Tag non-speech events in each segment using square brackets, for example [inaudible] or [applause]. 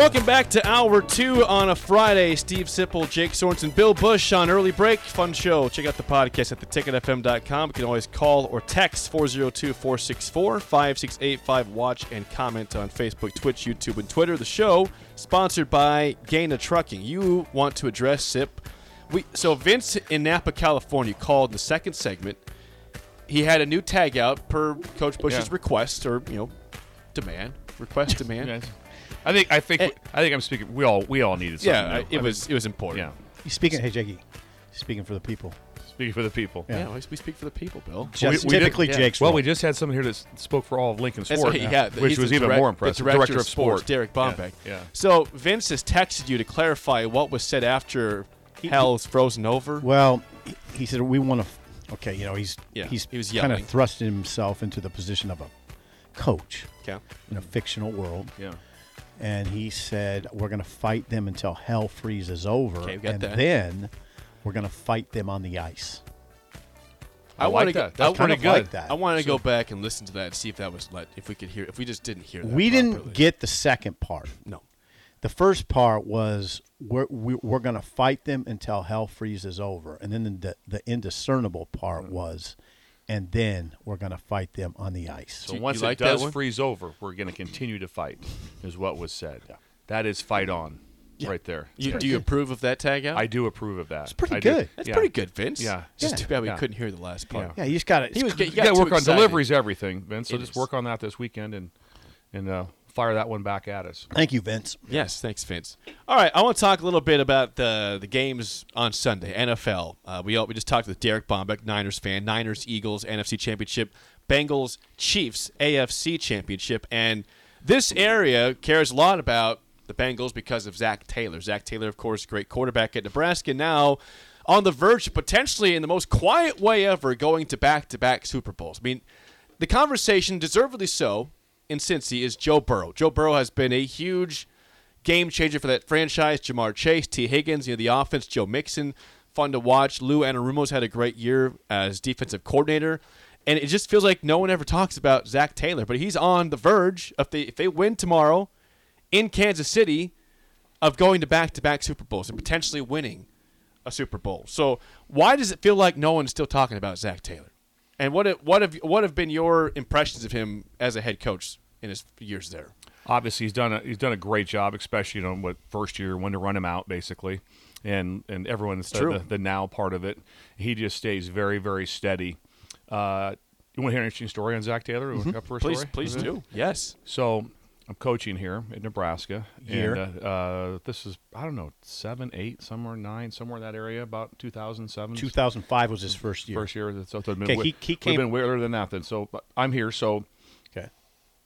Welcome back to hour two on a Friday. Steve Sipple, Jake Sorensen, Bill Bush on early break. Fun show. Check out the podcast at theticketfm.com. You can always call or text 402 464 5685. Watch and comment on Facebook, Twitch, YouTube, and Twitter. The show sponsored by Gana Trucking. You want to address SIP. We, so Vince in Napa, California called in the second segment. He had a new tag out per Coach Bush's Yeah. request or, you know, demand. Request, [laughs] demand. Yes. I think I think Eh. I think I'm speaking. We all we all needed something. Yeah, I- new. it I was it was important. Yeah. You speaking, hey Jakey, speaking for the people. Speaking for the people. Yeah, we- we speak for the people, Bill. Just we did- typically yeah. Jake's Well, role. we just had someone here that spoke for all of Lincoln That's Sport, what he which was the even direct- more the impressive. Director, of sport, Derek Bombeck. Yeah. So Vince has texted you to clarify what was said after Hell's frozen over. Well, he- he said we want to. Okay, you know he's Yeah, he's he was kind of thrusting himself into the position of a coach Okay. in a fictional world, Yeah. And he said we're going to fight them until hell freezes over, Okay, and that. then we're going to fight them on the ice. I, wanna like go- that. That's I kind of good. like that. I wanted to go back and listen to that and see if that was let if we could hear if we just didn't hear that. we didn't get the second part. no. The first part was we're we, we're going to fight them until hell freezes over, and then the the indiscernible part Mm. was, and then we're going to fight them on the ice. So once like it does freeze over, we're going to continue to fight, is what was said. That is fight on, right there. You, do you approve of that tag out? I do approve of that. It's pretty good. That's yeah. pretty good, Vince. Yeah. Just Yeah. too bad we Yeah. couldn't hear the last part. yeah, you just got to. He was get- You got got to too work on deliveries, everything, Vince. So It just is. work on that this weekend and and uh, fire that one back at us. Thank you, Vince. Yes, thanks, Vince. All right, I want to talk a little bit about the the games on Sunday. NFL. Uh, we all, we just talked with Derek Bombeck, Niners fan. Niners, Eagles, NFC Championship. Bengals, Chiefs, AFC Championship, and this area cares a lot about the Bengals because of Zac Taylor. Zac Taylor, of course, great quarterback at Nebraska. Now on the verge, of potentially in the most quiet way ever, going to back-to-back Super Bowls. I mean, the conversation, deservedly so, in Cincy is Joe Burrow. Joe Burrow has been a huge game changer for that franchise. Ja'Marr Chase, Tee Higgins, you know, the offense, Joe Mixon, fun to watch. Lou Anarumo's had a great year as defensive coordinator. And it just feels like no one ever talks about Zac Taylor, but he's on the verge of they if they win tomorrow in Kansas City of going to back-to-back Super Bowls and potentially winning a Super Bowl. So why does it feel like no one's still talking about Zac Taylor? And what what have what have been your impressions of him as a head coach in his years there? obviously he's done a he's done a great job, especially you know what first year when to run him out basically, and and everyone's the, true. the, the now part of it. He just stays very very steady. Uh, you want to hear an interesting story on Zac Taylor? Mm-hmm. Up for a Please story? please Okay. do. Yes. So I'm coaching here in Nebraska. Year? And, uh, uh, this is I don't know seven, eight, somewhere nine, somewhere in that area. About 2007. 2005 was his first year. First year. So it's Okay, he- he would've came- been weirder than that. Then so but I'm here. So Okay.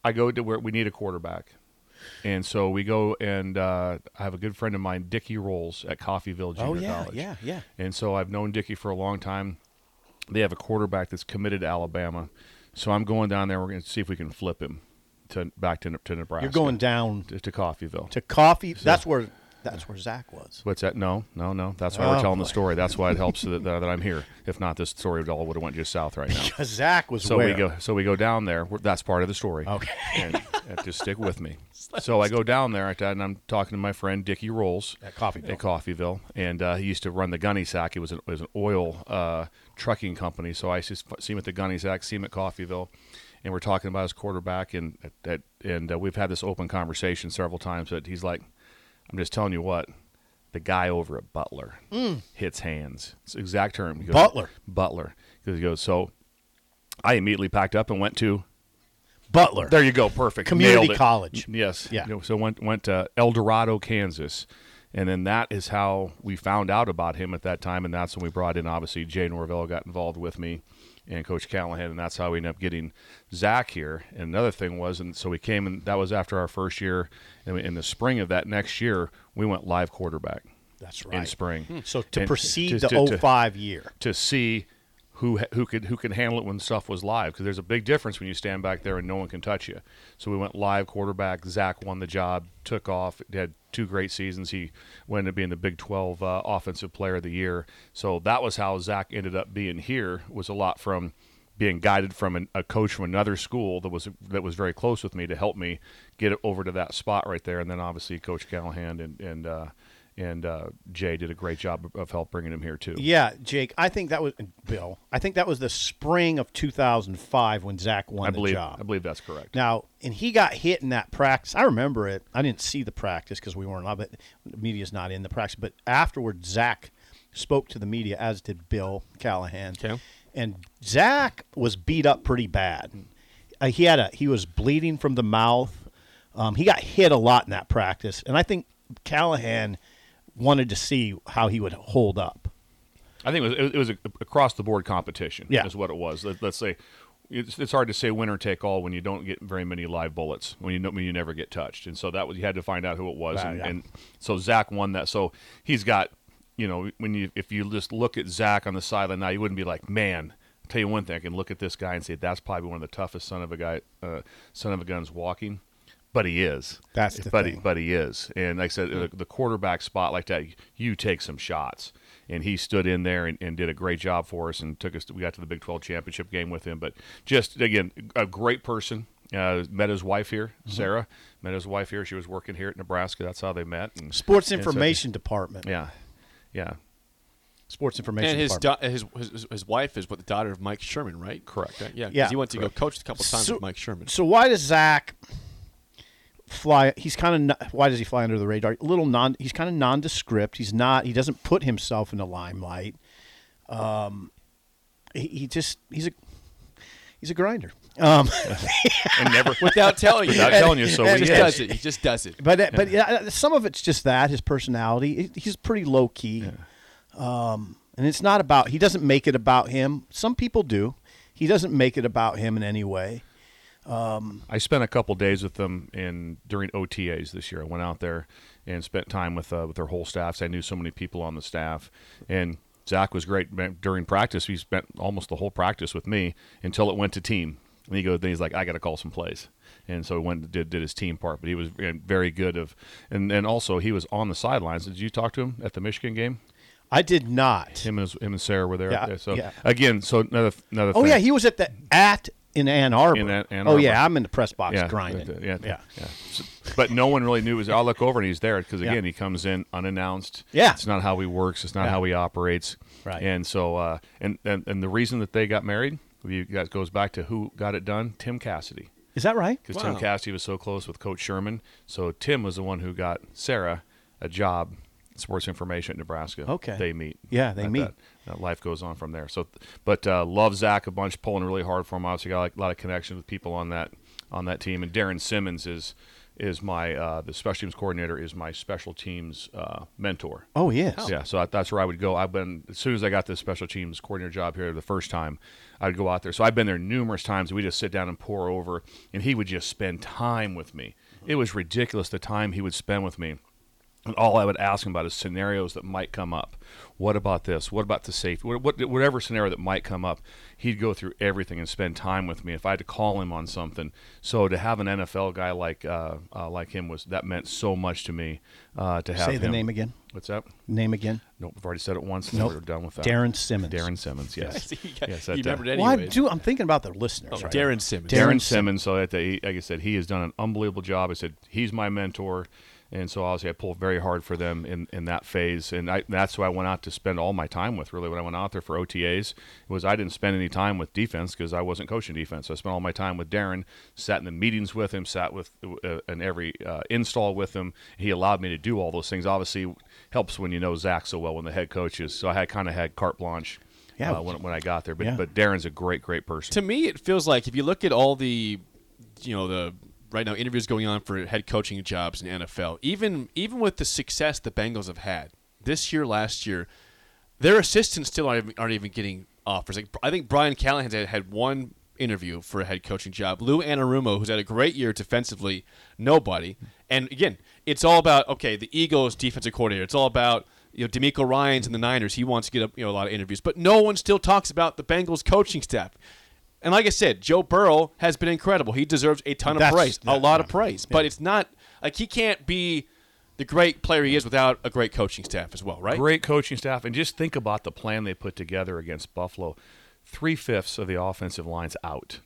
I go to where we need a quarterback. And so we go, and uh, I have a good friend of mine, Dickie Rolls at Coffeyville Junior Oh yeah, College. yeah, yeah. And so I've known Dickie for a long time. They have a quarterback that's committed to Alabama. So I'm going down there. We're going to see if we can flip him to back to, to Nebraska. You're going down to, to Coffeyville. to coffee. That's where that's where Zac was. What's that? No, no, no. That's why Oh, we're telling the story. That's why it helps [laughs] that, that, I'm here. If not, this story would all would have went just south right now. Because Zac was So where? we go. So we go down there. That's part of the story. Okay. And, and just stick with me. [laughs] So I go down there at that, and I'm talking to my friend Dickie Rolls At Coffeyville. At Coffeyville, and uh, he used to run the Gunny Sack. It was an, it was an oil uh, trucking company. So I just see him at the Gunny Sack, see him at Coffeyville and we're talking about his quarterback, and that and uh, we've had this open conversation several times. That he's like, I'm just telling you what. The guy over at Butler mm. hits hands. It's the exact term. Goes, Butler. Butler. Because he goes, so I immediately packed up and went to Butler. there you go, perfect. Community college. Yes. Yeah. You know, so went went to El Dorado, Kansas, And then that is how we found out about him at that time, and that's when we brought in obviously Jay Norvell got involved with me and Coach Callahan, and that's how we ended up getting Zac here. And another thing was, and so we came, and that was after our first year. And in the spring of that next year, we went live quarterback That's right. in spring. Hmm. So to And proceed to- the to- 05 year. to see who who could who can handle it when stuff was live because there's a big difference when you stand back there and no one can touch you. So we went live quarterback. Zac won the job, took off, had two great seasons. He went up being the Big 12 uh, Offensive Player of the Year. So that was how Zac ended up being here. Was a lot from being guided from an, a coach from another school that was that was very close with me to help me get it over to that spot right there, and then obviously Coach Callahan and and uh, and uh, Jay did a great job of, of help bringing him here too. Yeah, Jake. I think that was Bill. I think that was the spring of 2005 when Zac won I the believe job. I believe that's correct. Now, and he got hit in that practice. I remember it. I didn't see the practice because we weren't allowed, but the media's not in the practice. But afterward, Zac spoke to the media, as did Bill Callahan. Okay. And Zac was beat up pretty bad. Uh, he had a he was bleeding from the mouth. Um, he got hit a lot in that practice, and I think Callahan wanted to see how he would hold up. I think it was it was a, across the board competition. Yeah. is what it was. Let, us say it's, it's hard to say winner take all when you don't get very many live bullets when you when you never get touched, and so that was you had to find out who it was, and, yeah. and so Zac won that. So he's got you know when you if you just look at Zac on the sideline now, you wouldn't be like man. I'll tell you one thing, I can look at this guy and say that's probably one of the toughest son of a guy, uh, son of a guns walking. But he is. That's the but He, but he is. And like I said, the, the quarterback spot like that, you take some shots. And he stood in there and, and did a great job for us and took us. To, we got to the Big 12 championship game with him. But just again, a great person. Uh, met his wife here, Mm-hmm. Sarah. Met his wife here. She was working here at Nebraska. That's how they met. And, Sports and so- Information Department. yeah, yeah, Sports Information And his, Department. da- his his his wife is what the daughter of Mike Sherman, right? Correct. Yeah, 'cause Yeah. He went to go coach a couple times So- with Mike Sherman. So why does Zac fly? He's kind of why does he fly under the radar? A little non. He's kind of nondescript. He's not. He doesn't put himself in the limelight. Um, he, he just he's a he's a grinder. Um, [laughs] and never Without telling you, without telling you. So he he just is. does it. He just does it. but but yeah, some of it's just that his personality. He's pretty low key. Um, and it's not about. He doesn't make it about him. Some people do. He doesn't make it about him in any way. I spent a couple days with them in during OTAs this year. I went out there and spent time with uh, with their whole staff. I knew so many people on the staff, and Zac was great during practice. He spent almost the whole practice with me until it went to team. And he goes, then he's like, I got to call some plays, and so he went and did did his team part. But he was very good of, and and also he was on the sidelines. Did you talk to him at the Michigan game? I did not. Him and his, him and Sarah were there. Yeah, so yeah. again, so another another. Oh thing. yeah, he was at the at in Ann Arbor. In Ann- Ann Oh yeah, I'm in the press box yeah, grinding. th- Yeah, yeah. yeah. So- but no one really knew. Was I'll look over and he's there because Yeah. again he comes in unannounced. Yeah. it's not how he works. It's not Yeah. how he operates. Right. And so, uh, and, and and the reason that they got married, you guys goes back to who got it done. Tim Cassidy, Is that right? because Wow. Tim Cassidy was so close with Coach Sherman. So Tim was the one who got Sarah a job. Sports information at Nebraska. Okay. they meet. Yeah, they meet. that- life goes on from there. So, but uh, love Zac a bunch, pulling really hard for him. Obviously, got like, a lot of connections with people on that on that team. And Darrin Simmons is is my uh, the special teams coordinator is my special teams uh, mentor. Oh yes. Yeah, so that, that's where I would go. I've been as soon as I got this special teams coordinator job here the first time, I'd go out there. So I've been there numerous times. We just sit down and pour over, and he would just spend time with me. It was ridiculous the time he would spend with me. And all I would ask him about is scenarios that might come up. What about this? What about the safety? What, what, whatever scenario that might come up, he'd go through everything and spend time with me. If I had to call him on something, so to have an NFL guy like uh, uh, like him was that meant so much to me. Uh, to have Say the him. name again. What's that? Name again. Nope, I've already said it once. Nope. We're done with that. Darrin Simmons. Darrin Simmons. [laughs] Yes. you yes. you that, uh, remembered it Well, I do. I'm thinking about the listeners. Oh, right Darrin Simmons. Darrin Darrin Simmons. So that like I said, he has done an unbelievable job. I said he's my mentor, and so obviously I pulled very hard for them in, in that phase, and I, that's who I went out to spend all my time with. Really, when I went out there for OTAs, was I didn't spend any time with defense because I wasn't coaching defense. I spent all my time with Darrin, sat in the meetings with him, sat with uh, in every uh, install with him. He allowed me to do all those things. Obviously, helps when you know Zac so well when the head coach is. So I had kind of had carte blanche. Yeah. uh, when, when I got there, but Yeah. but Darrin's a great, great person. to me, it feels like if you look at all the, you know, the right now interviews going on for head coaching jobs in NFL. Even even with the success the Bengals have had this year, last year, their assistants still aren't even, aren't even getting offers. Like I think Brian Callahan's had, had one interview for a head coaching job. Lou Anarumo, who's had a great year defensively, nobody. And again, it's all about okay, the Eagles defensive coordinator. It's all about you know DeMeco Ryans and the Niners. He wants to get you know a lot of interviews, but no one still talks about the Bengals coaching staff. And like I said, Joe Burrow has been incredible. He deserves a ton of That's- praise, a lot yeah. of praise. But it's not like he can't be the great player he is without a great coaching staff as well, right? Great coaching staff, and just think about the plan they put together against Buffalo. Three fifths of the offensive line's out.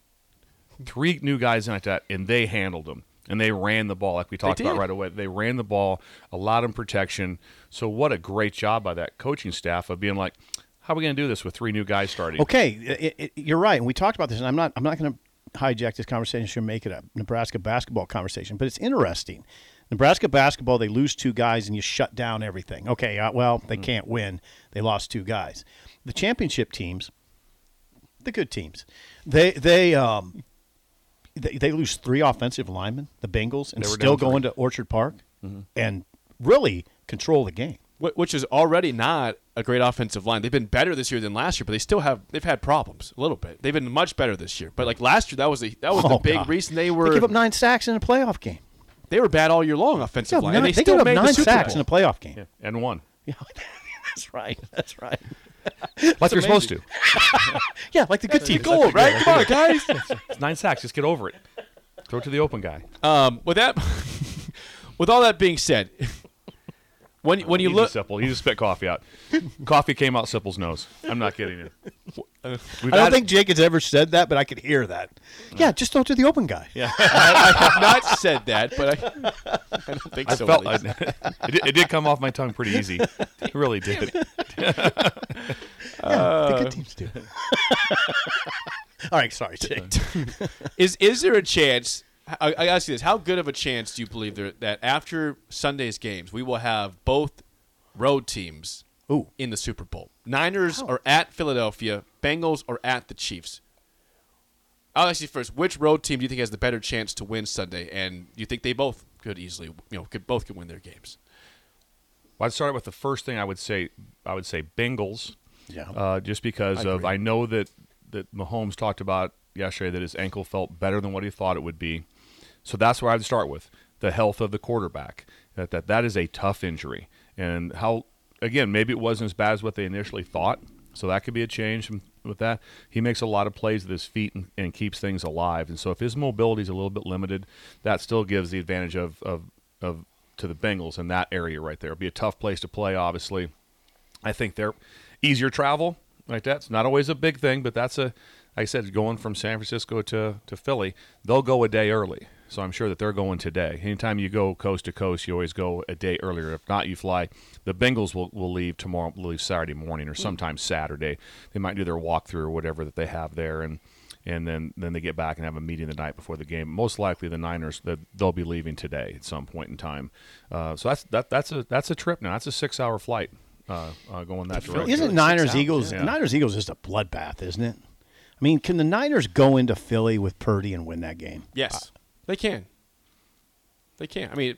Three new guys in like that, and they handled them. And they ran the ball like we talked about right away. They ran the ball, allowed them protection. So what a great job by that coaching staff of being like, how are we going to do this with three new guys starting? Okay, it, it, you're right, and we talked about this, and I'm not I'm not going to hijack this conversation. Should make it a Nebraska basketball conversation, but it's interesting. Nebraska basketball, they lose two guys, and you shut down everything. Okay, uh, well they can't win. They lost two guys. The championship teams, the good teams, they they um they, they lose three offensive linemen, the Bengals, and still go into Orchard Park and really control the game. Wh- Which is already not a great offensive line. They've been better this year than last year, but they still have they've had problems a little bit. They've been much better this year, but like last year, that was the that was the [laughs] Oh, big God. reason they were. They were give up nine sacks in a playoff game. they were bad all year long offensive line. nine, and they, they still give up made nine the Super sacks Bowl. in a playoff game. Yeah, and one. [laughs] Yeah, that's right. That's right. [laughs] Like you're supposed to. Yeah, like the good team. Keep going, right? Come on, guys. It's nine sacks. Just get over it. Throw it to the open guy. Um, with that, with all that being said, when when you Easy, look, Sipple. He just spit coffee out. coffee came out Sipple's nose. I'm not kidding you. [laughs] We've I don't had- think Jake has ever said that, but I could hear that. Yeah, just don't do the open guy. Yeah, [laughs] I, I have not said that, but I, I don't think I so. felt at least. [laughs] it, did, it did come off my tongue pretty easy. It really did. the good uh, teams do. All right, sorry, Jake. Is is there a chance? I, I ask you this: How good of a chance do you believe there that after Sunday's games we will have both road teams Ooh. in the Super Bowl? Niners are at Philadelphia. Bengals are at the Chiefs. I'll ask you first: Which road team do you think has the better chance to win Sunday? And do you think they both could easily, you know, could both could win their games? Well, I'd start with the first thing I would say. I would say Bengals. Yeah. Uh, just because I of agree. I know that that Mahomes talked about yesterday that his ankle felt better than what he thought it would be. So that's where I'd start with the health of the quarterback. That that that is a tough injury, and how again maybe it wasn't as bad as what they initially thought. So that could be a change with that. He makes a lot of plays with his feet and, and keeps things alive. And so if his mobility is a little bit limited, that still gives the advantage of of, of to the Bengals in that area right there. It'll be a tough place to play, obviously. I think they're easier travel like that. It's not always a big thing, but that's a like I said, going from San Francisco to, to Philly, they'll go a day early. So I'm sure that they're going today. Anytime you go coast to coast, you always go a day earlier. If not, you fly. The Bengals will, will leave tomorrow, will leave Saturday morning or sometime Saturday. They might do their walkthrough or whatever that they have there, and and then, then they get back and have a meeting the night before the game. Most likely, the Niners that they'll be leaving today at some point in time. Uh, so that's that that's a that's a trip now. That's a six hour flight uh, uh, going that direction. Isn't six Niners Eagles yeah. Niners Eagles is just a bloodbath, isn't it? I mean, can the Niners go into Philly with Purdy and win that game? Yes, they can. They can. I mean,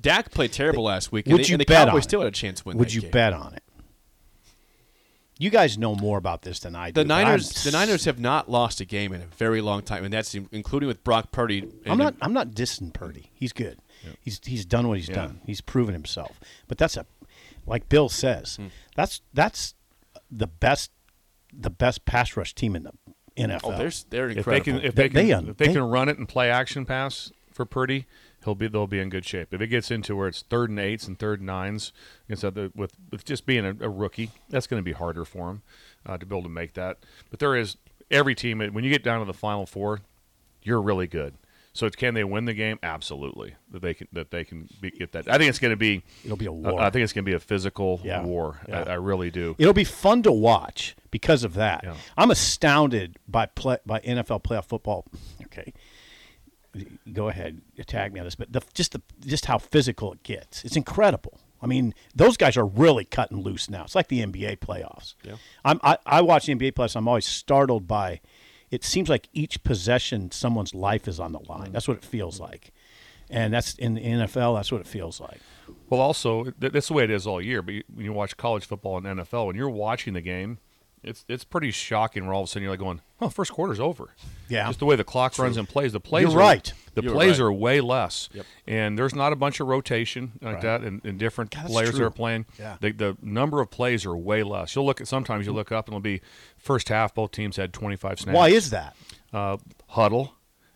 Dak played terrible last week, and, Would they, you and the bet Cowboys on still it? had a chance to win. Would you game. bet on it? You guys know more about this than I do. The Niners, the Niners have not lost a game in a very long time, and that's including with Brock Purdy. I'm not. I'm not dissing Purdy. He's good. He's he's done what he's Yeah. done. He's proven himself. But that's a, like Bill says, Hmm. that's that's the best, the best pass rush team in the NFL. Oh, they're they're if incredible. they can if They- they can they, if they, they- can run it and play action pass for Purdy, he'll be they'll be in good shape. If it gets into where it's third and eights and third and nines against other, with with just being a, a rookie, that's going to be harder for him uh, to be able to make that. But there is every team when you get down to the final four, you're really good. So it's, can they win the game? Absolutely. That they can that they can be, get that. I think it's going to be. It'll be a war. I think it's going to be a physical Yeah. war. Yeah. I, I really do. It'll be fun to watch because of that. Yeah. I'm astounded by play, by NFL playoff football. Okay, go ahead, tag me on this, but the, just the just how physical it gets, it's incredible. I mean, those guys are really cutting loose now. It's like the NBA playoffs. Yeah. I'm, I I watch the NBA playoffs. I'm always startled by it seems like each possession, someone's life is on the line. That's what it feels like, and that's in the NFL. That's what it feels like. Well, also that's the way it is all year. But when you watch college football and NFL, when you're watching the game, it's it's pretty shocking. Where all of a sudden you're like going, "Oh, first quarter's over." Yeah. just the way the clock runs and plays. The plays You're are, right. The You're plays right. are way less. Yep. And there's not a bunch of rotation like Right. that, and, and different God, players that are playing. Yeah. The, the number of plays are way less. You'll look at sometimes you look up and it'll be first half. Both teams had 25 snaps. Why is that? uh, huddle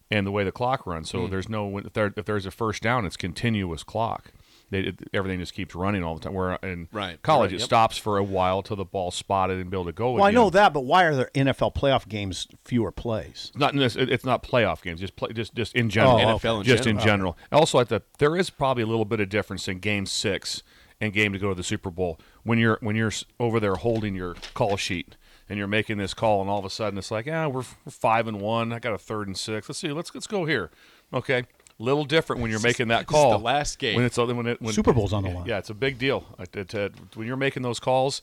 and the way the clock runs. So there's no if, there, if there's a first down, it's continuous clock. They, it, everything just keeps running all the time. Where in Right. college, Right, it yep. stops for a while till the ball's spotted and be able to go. Well, I know that, but why are there NFL playoff games fewer plays? It's not this- it- it's not playoff games. Just play, just just in general. Oh, NFL in just in general. general. Also, at the there is probably a little bit of difference in Game Six and game to go to the Super Bowl when you're when you're over there holding your call sheet and you're making this call, and all of a sudden it's like, yeah, we're, we're five and one. I got a third and six. Let's see. Let's let's go here. Okay. Little different when you're making that this is call. the last game. when it's when it when Super Bowl's on the line. Yeah, it's a big deal. It- it- it- when you're making those calls,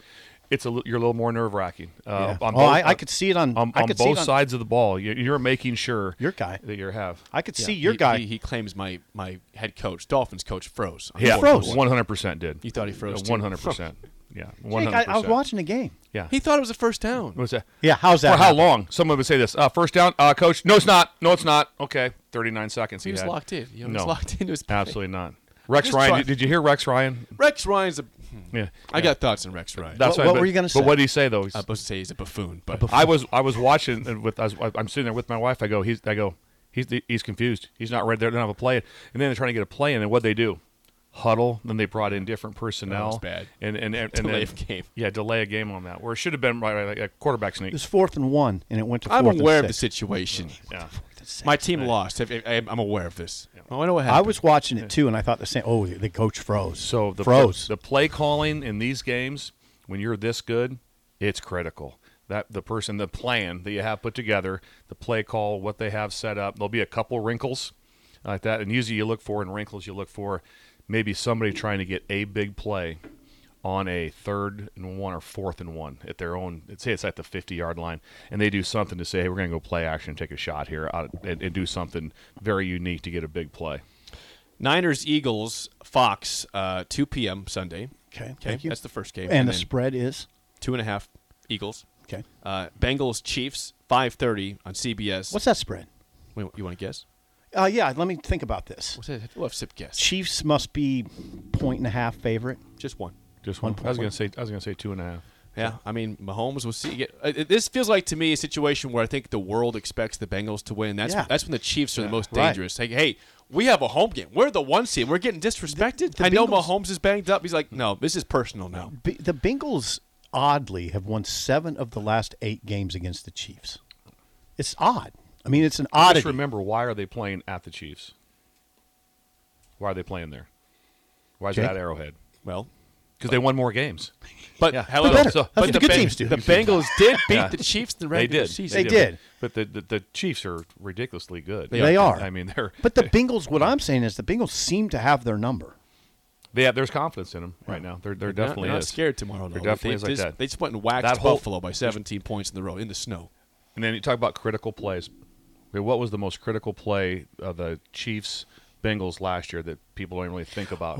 it's a you're a little more nerve wracking. Uh, Yeah. on Oh, both- I- I could see it on- on, I on could see it both on- sides of the ball. You- You're making sure Your guy. that you have. I could Yeah. see your He- guy. He, he claims my my head coach, Dolphins coach, froze. Yeah, froze. One hundred percent did. You thought he froze? One hundred percent. Yeah, one Jake, hundred I, I was watching the game. Yeah. He thought it was a first down. What was that? Yeah, how's that? For how happen? long? Someone would say this. Uh, first down, uh, coach. No, it's not. No, it's not. Okay, thirty-nine seconds. He was had. locked in. You know, he no, was locked into his play. absolutely not. Rex Just Ryan. try- Did, did you hear Rex Ryan? Rex Ryan's a. Hmm. Yeah, I got thoughts on Rex Ryan. That's What- why- what but- were you gonna say? But say? what did he say though? He's- I'm supposed to say he's a buffoon, but I was I was watching and with I was, I'm sitting there with my wife. I go he's I go he's he's confused. He's not ready. There, they don't have a play. And then they're trying to get a play in. And what they do? Huddle. Then they brought in different personnel. was bad. And and and, and Delay then- of game. Yeah, delay a game on that. Where it should have been right, right, like a quarterback sneak. It was fourth and one, and it went to. I'm fourth and aware of the six. situation. Yeah. My team lost. I, I, I'm aware of this. Well, I know what happened. I was watching it too, and I thought the same. Oh, the coach froze. So the froze. the play calling in these games, when you're this good, it's critical. That the person, the plan that you have put together, the play call, what they have set up, there'll be a couple wrinkles like that. And usually, you look for in wrinkles, you look for maybe somebody trying to get a big play on a third and one or fourth and one at their own. Let's say it's at the 50 yard line, and they do something to say, "Hey, we're going to go play action, and take a shot here, out, and, and do something very unique to get a big play." Niners, Eagles, Fox, uh, 2 p.m. Sunday. Okay, Okay, thank you. that's the first game. and the spread is two and a half Eagles. okay. Uh, Bengals, Chiefs, 5:30 on CBS. What's that spread? Wait, you want to guess? Uh, yeah, let me think about this. What's that? We'll have sip guess. Chiefs must be point and a half favorite. Just one. Just One one. I was going to say. I was going to say two and a half. Yeah, I mean, Mahomes will see. Get, uh, this feels like to me a situation where I think the world expects the Bengals to win. That's Yeah. that's when the Chiefs are the most Right. dangerous. Like, hey, we have a home game. We're the one seed. We're getting disrespected. the I know Bengals- Mahomes is banged up. He's like, no, this is personal now. B- the Bengals oddly have won seven of the last eight games against the Chiefs. It's odd. I mean, it's an odd. Just remember, why are they playing at the Chiefs? Why are they playing there? Why is Jake? that Arrowhead? Well, Because they won more games. but Yeah. however. So- but what the good Ben- teams do. The Bengals did beat Yeah. the Chiefs in the They regular did. season. They did. But the, the the Chiefs are ridiculously good. They are. I mean, they're. [laughs] but the Bengals, what I'm saying is the Bengals seem to have their number. They have, there's confidence in them right now. There, there They're not- definitely they're not is. scared tomorrow. Though. There definitely they, is like just, that. They just went and waxed That whole- Buffalo by 17 points in the row in the snow. And then you talk about critical plays. I mean, what was the most critical play of the Chiefs Bengals last year that people don't really think about?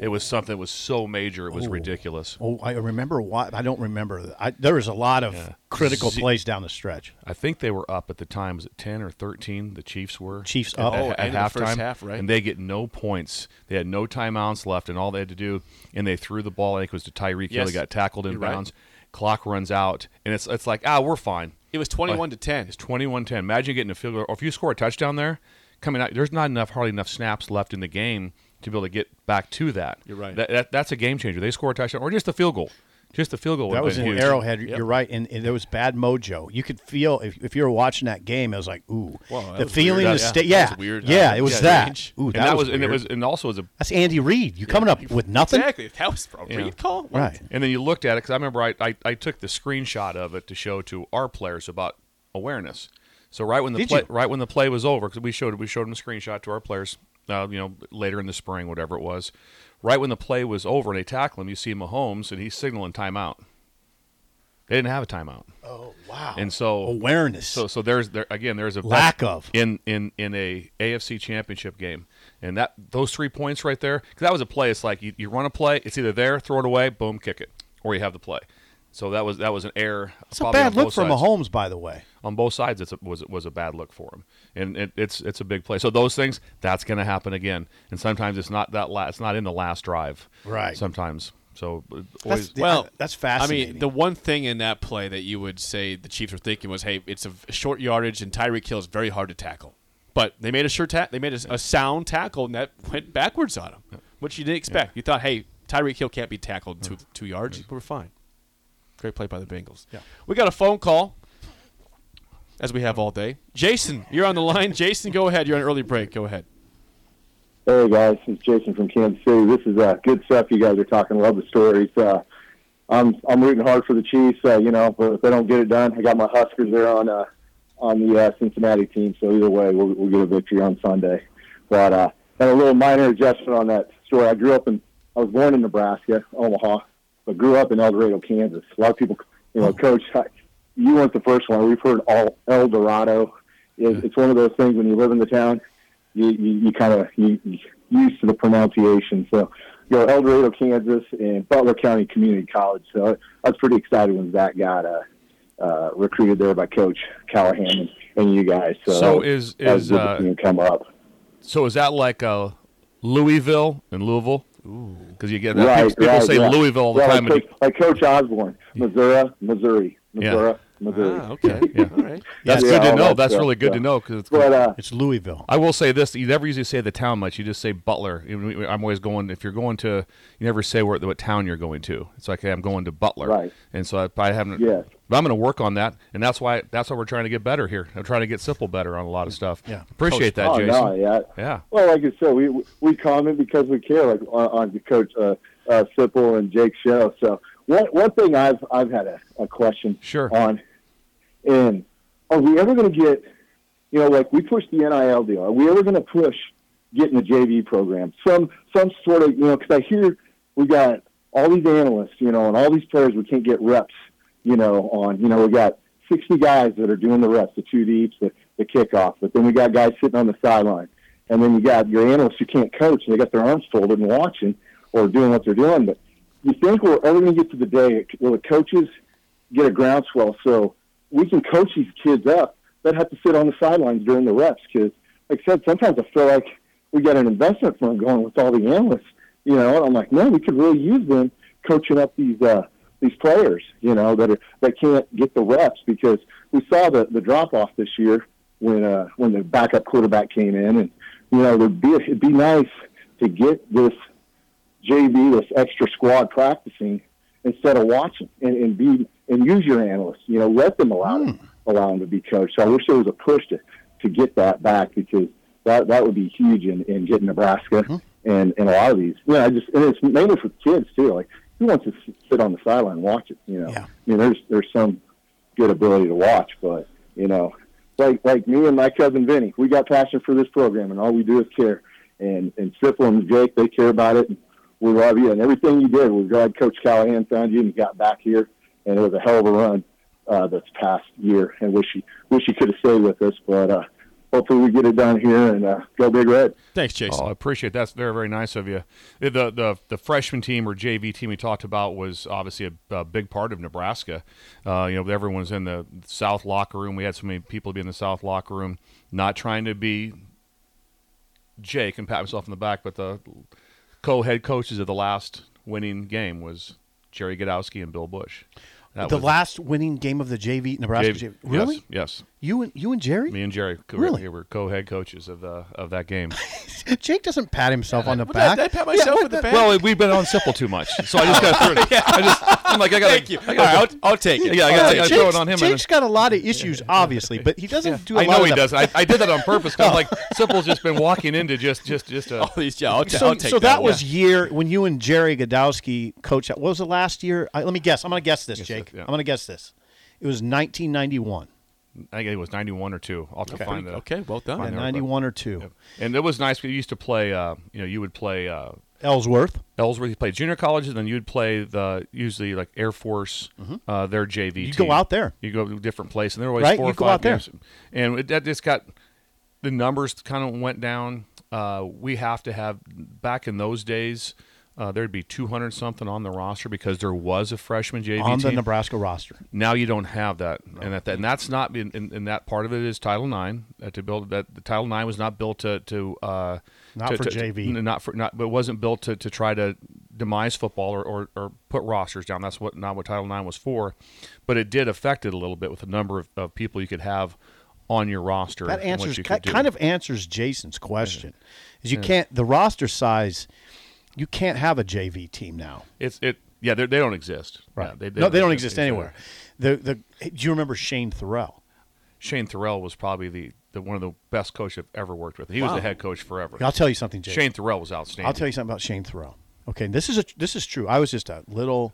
It was something that was so major it was ridiculous. Oh, I remember why. I don't remember. I, there was a lot of critical Z- plays down the stretch. I think they were up at the time. Was it ten or thirteen? The Chiefs were Chiefs at, up. at, Oh, at end of the halftime, first half, right? And they get no points. They had no timeouts left, and all they had to do, and they threw the ball. I think it was to Tyreek Hill. He got tackled in You're right. bounds. Clock runs out, and it's it's like ah, we're fine. It was 21 to 10. It's 21-10. Imagine getting a field goal, or if you score a touchdown there, coming out, there's not enough, hardly enough snaps left in the game to be able to get back to that. You're right. That, that that's a game changer. They score a touchdown, or just a field goal. Just a field goal. That was in huge. Arrowhead. You're right, and, and there was bad mojo. You could feel if, if you were watching that game, it was like, ooh, the feeling, weird. the Yeah, sta- that yeah, was weird. yeah, it was yeah, that. range. Ooh, And that, that, was, was, and it was, and also was a That's Andy Reid. You coming up with nothing? Exactly. That was a Yeah. call? What? Right. And then you looked at it because I remember I, I, I took the screenshot of it to show to our players about awareness. So right when the Did play, you? right when the play was over, because we showed we showed them a screenshot to our players, uh, you know, later in the spring, whatever it was. Right when the play was over and they tackle him, you see Mahomes and he's signaling timeout. They didn't have a timeout. Oh wow! And so awareness. So so there's there again there's a Lack of. in in in a AFC Championship game, and that those three points right there because that was a play. It's like you, you run a play, it's either there, throw it away, boom, kick it, or you have the play. So that was that was an error. it's a bad look both for sides. Mahomes, by the way. On both sides, it's a, was was a bad look for him, and it, it's it's a big play. So those things that's going to happen again, and sometimes it's not that la- it's not in the last drive. Right. Sometimes. So uh, That's, always, Well, that's fascinating. I mean, the one thing in that play that you would say the Chiefs were thinking was, "Hey, it's a short yardage, and Tyreek Hill is very hard to tackle." But they made a sure ta- they made a, a sound tackle, and that went backwards on him, which you didn't expect. You thought, "Hey, Tyreek Hill can't be tackled two two yards. We're fine." Great play by the Bengals. Yeah. We got a phone call, as we have all day. Jason, you're on the line. Jason, go ahead. You're on early break. Go ahead. Hey guys, it's Jason from Kansas City. This is uh, good stuff you guys are talking. Love the stories. Uh, I'm I'm rooting hard for the Chiefs. Uh, you know, but if they don't get it done, I got my Huskers there on uh, on the uh, Cincinnati team. So either way, we'll, we'll get a victory on Sunday. But uh, and a little minor adjustment on that story. I grew up in I was born in Nebraska, Omaha, but grew up in El Dorado, Kansas. A lot of people, you know, Coach, you weren't the first one. We've heard all El Dorado. It's, it's one of those things when you live in the town you you, you kind of you, you used to the pronunciation. So you know El Dorado, Kansas, and Butler County Community College. So I was pretty excited when Zac got uh, uh, recruited there by Coach Callahan and, and you guys. So, So that is- is, uh, come up. so is that like uh, Louisville and Louisville? Because you get that. right, people right, say yeah. Louisville all the Yeah, time. Like and Coach, like Coach Osborne, Missouri, Missouri, Yeah. Missouri, Missouri. Ah, okay. Yeah. All right. That's Yeah, good to know. that That's stuff, really good so. to know because it's But uh, it's Louisville. I will say this: you never usually say the town much. You just say Butler. I'm always going. If you're going to, you never say where what town you're going to. It's like hey, I'm going to Butler, Right. And so I, I haven't. Yes. But I'm going to work on that, and that's why that's why we're trying to get better here. I'm trying to get Sipple better on a lot of stuff. Yeah. appreciate that, oh Jason. no, yeah, Yeah. Well, like I said, we we comment because we care, like on, on the coach uh, uh, Sipple and Jake show. So one one thing I've I've had a, a question Sure. on, and are we ever going to get, you know, like we pushed the NIL deal? Are we ever going to push getting the JV program? Some some sort of, you know, because I hear we got all these analysts, you know, and all these players we can't get reps, you know, on, you know, we got 60 guys that are doing the reps, the two deeps, the, the kickoff, but then we got guys sitting on the sideline. And then you got your analysts who can't coach, and they got their arms folded and watching or doing what they're doing. But you think we're ever going to get to the day where the coaches get a groundswell so we can coach these kids up that have to sit on the sidelines during the reps? Because, like I said, sometimes I feel like we got an investment fund going with all the analysts, you know, and I'm like, man, we could really use them coaching up these uh, these players, you know, that are that can't get the reps because we saw the the drop off this year when uh, when the backup quarterback came in, and you know, it'd be it'd be nice to get this JV, this extra squad practicing instead of watching and, and be and use your analysts. You know, let them allow them, allow them to be coached. So I wish there was a push to to get that back because that that would be huge in, in getting Nebraska and and a lot of these. You know, I just and it's mainly for kids too. Like who wants to sit on the sideline and watch it? You know, Yeah. I mean, there's there's some good ability to watch, but you know, like like me and my cousin Vinny, we got passion for this program, and all we do is care. And and Sipple and Jake, they care about it. And we love you, and everything you did. We're glad Coach Callahan found you and you got back here, and it was a hell of a run uh, this past year. And wish you wish you could have stayed with us, but uh, hopefully we get it done here and uh, go Big Red. Thanks, Jason. Oh, I appreciate that. That's very, very nice of you. The, the the freshman team or JV team we talked about was obviously a, a big part of Nebraska. Uh, you know, everyone's in the South locker room. We had so many people be in the South locker room, not trying to be Jake and pat myself in the back, but the co-head coaches of the last winning game was Jerry Gdowski and Bill Bush. That the was last winning game of the JV Nebraska. JV JV. Really? Yes, yes. You and you and Jerry? Me and Jerry co- Really? we were co-head coaches of the of that game. [laughs] Jake doesn't pat himself on the But back. I, I pat myself Yeah, on the back. Well, we've been on Sipple too much, so I just got through throw it. [laughs] I just, I'm like, I got. Thank you. I gotta, right, I'll, I'll take it. Yeah, I gotta- take I gotta throw it on him. Jake's got a lot of issues, obviously, but he doesn't do a I lot know of he the- does. I, I did that on purpose because [laughs] like, Sipple's just been walking into just, just, just a. All these, yeah, I'll, ta- So, I'll take so that, one. was year when you and Jerry Gdowski coached. What was the last year? I, let me guess. I'm going to guess this, Jake. yeah. I'm going to guess this. It was 1991. I think it was 91 or two. I'll have to find that. Okay, well done. Yeah, 91 or two. And it was nice. We used to play. Uh, you know, you would play uh, Ellsworth. Ellsworth, you played junior colleges, and then you'd play the usually like Air Force, uh, their JV. You go out there. You go to a different place, and there were always Right, four you or go five out there. games. And it, that just got the numbers kind of went down. Uh, we have to have back in those days. Uh, there'd be 200 something on the roster because there was a freshman JV on the team. Nebraska roster. Now you don't have that, and that, and that's not in, in, in that part of it is Title IX. That to build that the Title IX was not built to to uh, Not to- for to- JV. n- not for not, but it wasn't built to, to try to demise football or, or, or put rosters down. That's what not what Title IX was for, but it did affect it a little bit with the number of, of people you could have on your roster. That answers you ki- could do. kind of answers Jason's question. Is you can't the roster size. You can't have a JV team now. it's it yeah they they don't exist. Yeah, no, they don't exist Yeah. anywhere. The the do you remember Shane Thorell? Shane Thorell was probably the, the one of the best coach I've ever worked with. He was the head coach forever. I'll tell you something, Jason. Shane Thorell was outstanding. I'll tell you something about Shane Thorell. Okay, this is a this is true. I was just a little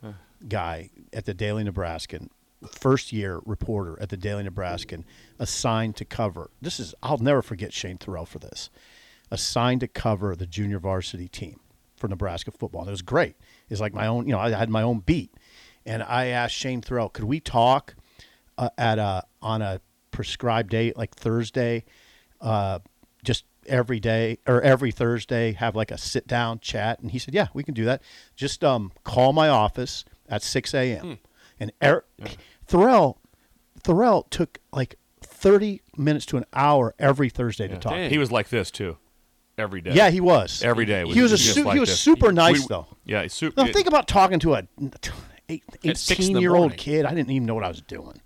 guy at the Daily Nebraskan, first year reporter at the Daily Nebraskan, assigned to cover. This is I'll never forget Shane Thorell for this. Assigned to cover the junior varsity team for Nebraska football. And it was great. It's like my own, you know, I had my own beat, and I asked Shane Thorell, could we talk uh, at a on a prescribed date like Thursday, uh, just every day or every Thursday, have like a sit down chat. And he said, yeah, we can do that. Just um, call my office at 6 a.m. And er- Thorell, Thorell took like 30 minutes to an hour every Thursday to talk. Dang. He was like this too, every day. Yeah, he was. every day. Was he was a su- like he was this. super nice We- though. Yeah, he's super. Now think about talking to a eight- At six in 18 year old kid. I didn't even know what I was doing,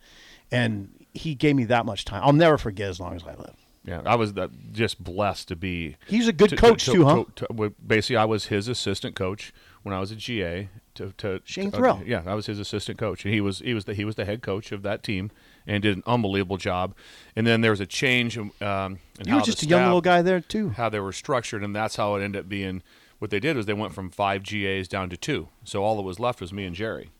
and he gave me that much time. I'll never forget as long as I live. yeah, I was uh, just blessed to be. He's a good to- coach to- too, huh? to- basically, I was his assistant coach when I was a GA. To, to Shane to- Thorell. yeah, I was his assistant coach, and he was he was the he was the head coach of that team, and did an unbelievable job. And then there was a change um, in You how were just a young little guy there too. how they were structured, and that's how it ended up being. What they did was they went from five GAs down to two, so all that was left was me and Jerry,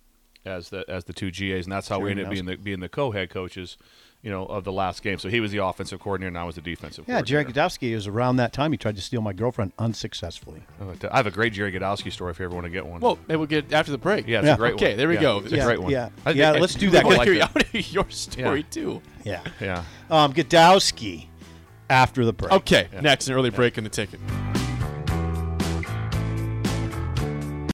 as the as the two GAs, and that's how we ended up being the being the co-head coaches, you know, of the last game. So he was the offensive coordinator, and I was the defensive. Yeah, Jerry coordinator. Gdowski was around that time. He tried to steal my girlfriend unsuccessfully. I have a great Jerry Gdowski story if you ever want to get one. Well, maybe we'll get after the break. yeah, it's yeah. a great one. Okay, there we Yeah, go. It's a great one. yeah. I- Yeah, I- let's do that. I want like to hear, that. I wanna hear your story Yeah. too. Yeah. Yeah. Um, Gdowski after the break. Okay, next an early break in the ticket.